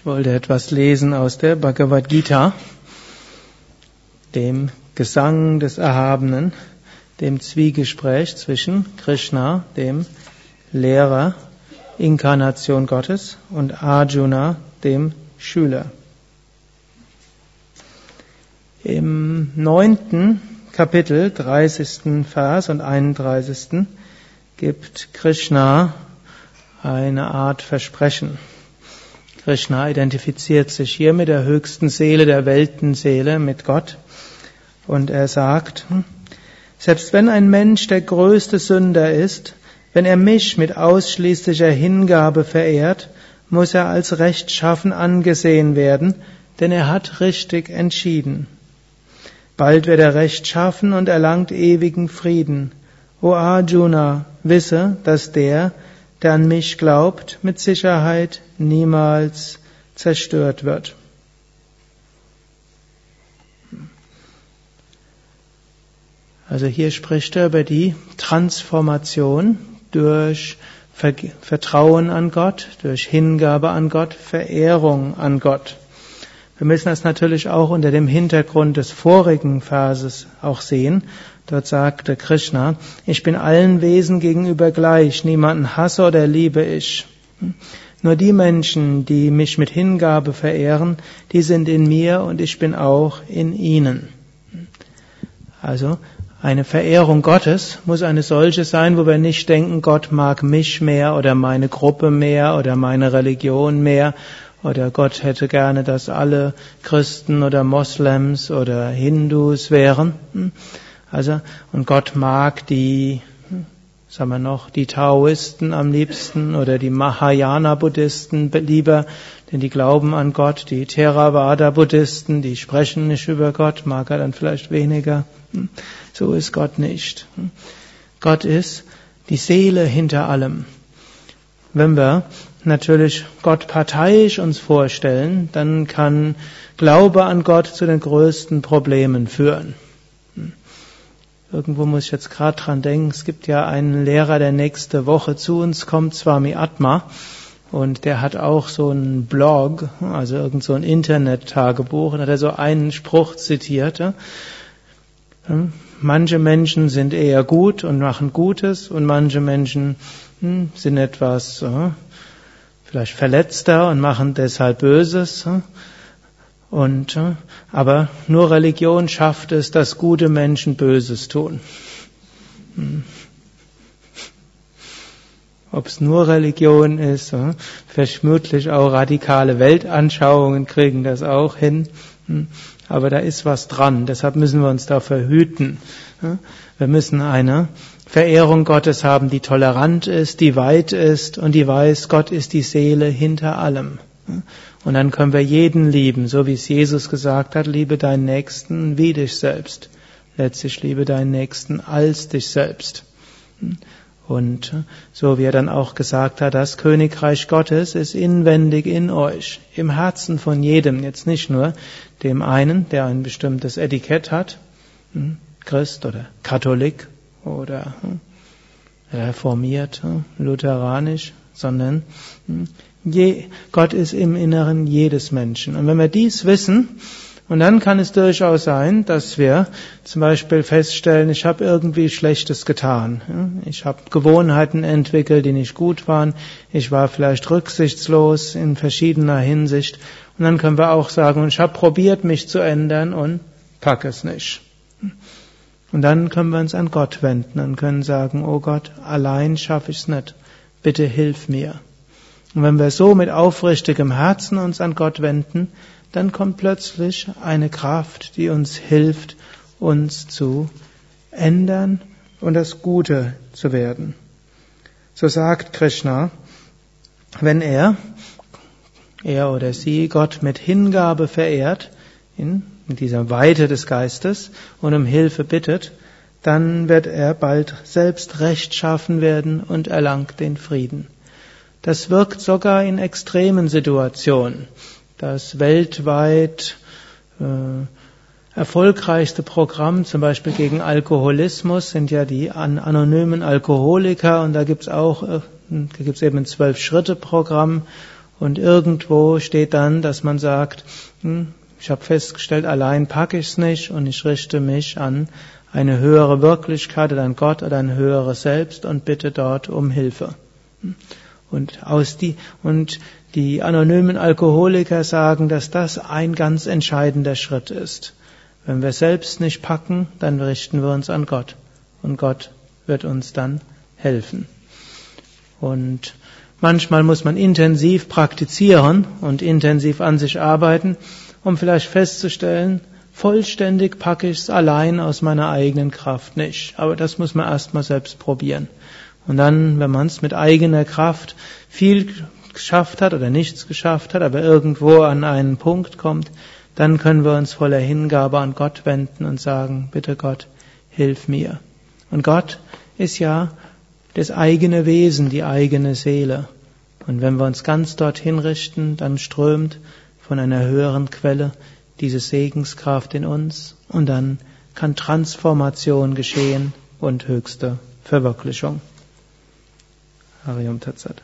Ich wollte etwas lesen aus der Bhagavad Gita, dem Gesang des Erhabenen, dem Zwiegespräch zwischen Krishna, dem Lehrer, Inkarnation Gottes, und Arjuna, dem Schüler. Im neunten Kapitel, 30. Vers und 31. gibt Krishna eine Art Versprechen. Krishna identifiziert sich hier mit der höchsten Seele, der Weltenseele, mit Gott. Und er sagt, hm, selbst wenn ein Mensch der größte Sünder ist, wenn er mich mit ausschließlicher Hingabe verehrt, muss er als rechtschaffen angesehen werden, denn er hat richtig entschieden. Bald wird er rechtschaffen und erlangt ewigen Frieden. O Arjuna, wisse, dass der, der an mich glaubt, mit Sicherheit niemals zerstört wird. Also hier spricht er über die Transformation durch Vertrauen an Gott, durch Hingabe an Gott, Verehrung an Gott. Wir müssen das natürlich auch unter dem Hintergrund des vorigen Verses auch sehen. Dort sagte Krishna, ich bin allen Wesen gegenüber gleich, niemanden hasse oder liebe ich. Nur die Menschen, die mich mit Hingabe verehren, die sind in mir und ich bin auch in ihnen. Also eine Verehrung Gottes muss eine solche sein, wo wir nicht denken, Gott mag mich mehr oder meine Gruppe mehr oder meine Religion mehr oder Gott hätte gerne, dass alle Christen oder Moslems oder Hindus wären. Also, und Gott mag die, sagen wir noch, die Taoisten am liebsten oder die Mahayana-Buddhisten lieber, denn die glauben an Gott, die Theravada-Buddhisten, die sprechen nicht über Gott, mag er dann vielleicht weniger. So ist Gott nicht. Gott ist die Seele hinter allem. Wenn wir natürlich Gott parteiisch uns vorstellen, dann kann Glaube an Gott zu den größten Problemen führen. Irgendwo muss ich jetzt gerade dran denken, es gibt ja einen Lehrer, der nächste Woche zu uns kommt, Swami Atma, und der hat auch so einen Blog, also irgend so ein Internet-Tagebuch, und hat er so einen Spruch zitiert. Manche Menschen sind eher gut und machen Gutes und manche Menschen hm, sind etwas vielleicht verletzter und machen deshalb Böses. Und, aber nur Religion schafft es, dass gute Menschen Böses tun. Hm. Ob es nur Religion ist, vermutlich auch radikale Weltanschauungen kriegen das auch hin. Hm. Aber da ist was dran, deshalb müssen wir uns da verhüten. Wir müssen eine Verehrung Gottes haben, die tolerant ist, die weit ist und die weiß, Gott ist die Seele hinter allem. Und dann können wir jeden lieben, so wie es Jesus gesagt hat, liebe deinen Nächsten wie dich selbst. Letztlich liebe deinen Nächsten als dich selbst. Und so wie er dann auch gesagt hat, das Königreich Gottes ist inwendig in euch, im Herzen von jedem, jetzt nicht nur dem einen, der ein bestimmtes Etikett hat, hm, Christ oder Katholik oder hm, reformiert, hm, lutheranisch, sondern hm, je, Gott ist im Inneren jedes Menschen. Und wenn wir dies wissen, und dann kann es durchaus sein, dass wir zum Beispiel feststellen, ich habe irgendwie Schlechtes getan. Ich habe Gewohnheiten entwickelt, die nicht gut waren. Ich war vielleicht rücksichtslos in verschiedener Hinsicht. Und dann können wir auch sagen, ich habe probiert, mich zu ändern und packe es nicht. Und dann können wir uns an Gott wenden und können sagen, oh Gott, allein schaffe ich es nicht. Bitte hilf mir. Und wenn wir so mit aufrichtigem Herzen uns an Gott wenden, dann kommt plötzlich eine Kraft, die uns hilft, uns zu ändern und das Gute zu werden. So sagt Krishna, wenn er, er oder sie Gott mit Hingabe verehrt, in dieser Weite des Geistes und um Hilfe bittet, dann wird er bald selbst rechtschaffen werden und erlangt den Frieden. Das wirkt sogar in extremen Situationen. Das weltweit äh, erfolgreichste Programm, zum Beispiel gegen Alkoholismus, sind ja die anonymen Alkoholiker und da gibt's auch, äh, da gibt's eben ein Zwölf-Schritte-Programm Und irgendwo steht dann, dass man sagt, hm, ich habe festgestellt, allein packe ich es nicht und ich richte mich an eine höhere Wirklichkeit oder an Gott oder ein höheres Selbst und bitte dort um Hilfe. Und aus die, und die anonymen Alkoholiker sagen, dass das ein ganz entscheidender Schritt ist. Wenn wir selbst nicht packen, dann richten wir uns an Gott. Und Gott wird uns dann helfen. Und manchmal muss man intensiv praktizieren und intensiv an sich arbeiten, um vielleicht festzustellen, vollständig packe ich es allein aus meiner eigenen Kraft nicht. Aber das muss man erstmal selbst probieren. Und dann, wenn man es mit eigener Kraft viel geschafft hat oder nichts geschafft hat, aber irgendwo an einen Punkt kommt, dann können wir uns voller Hingabe an Gott wenden und sagen, bitte Gott, hilf mir. Und Gott ist ja das eigene Wesen, die eigene Seele. Und wenn wir uns ganz dorthin richten, dann strömt von einer höheren Quelle diese Segenskraft in uns und dann kann Transformation geschehen und höchste Verwirklichung. Harium Tatsat.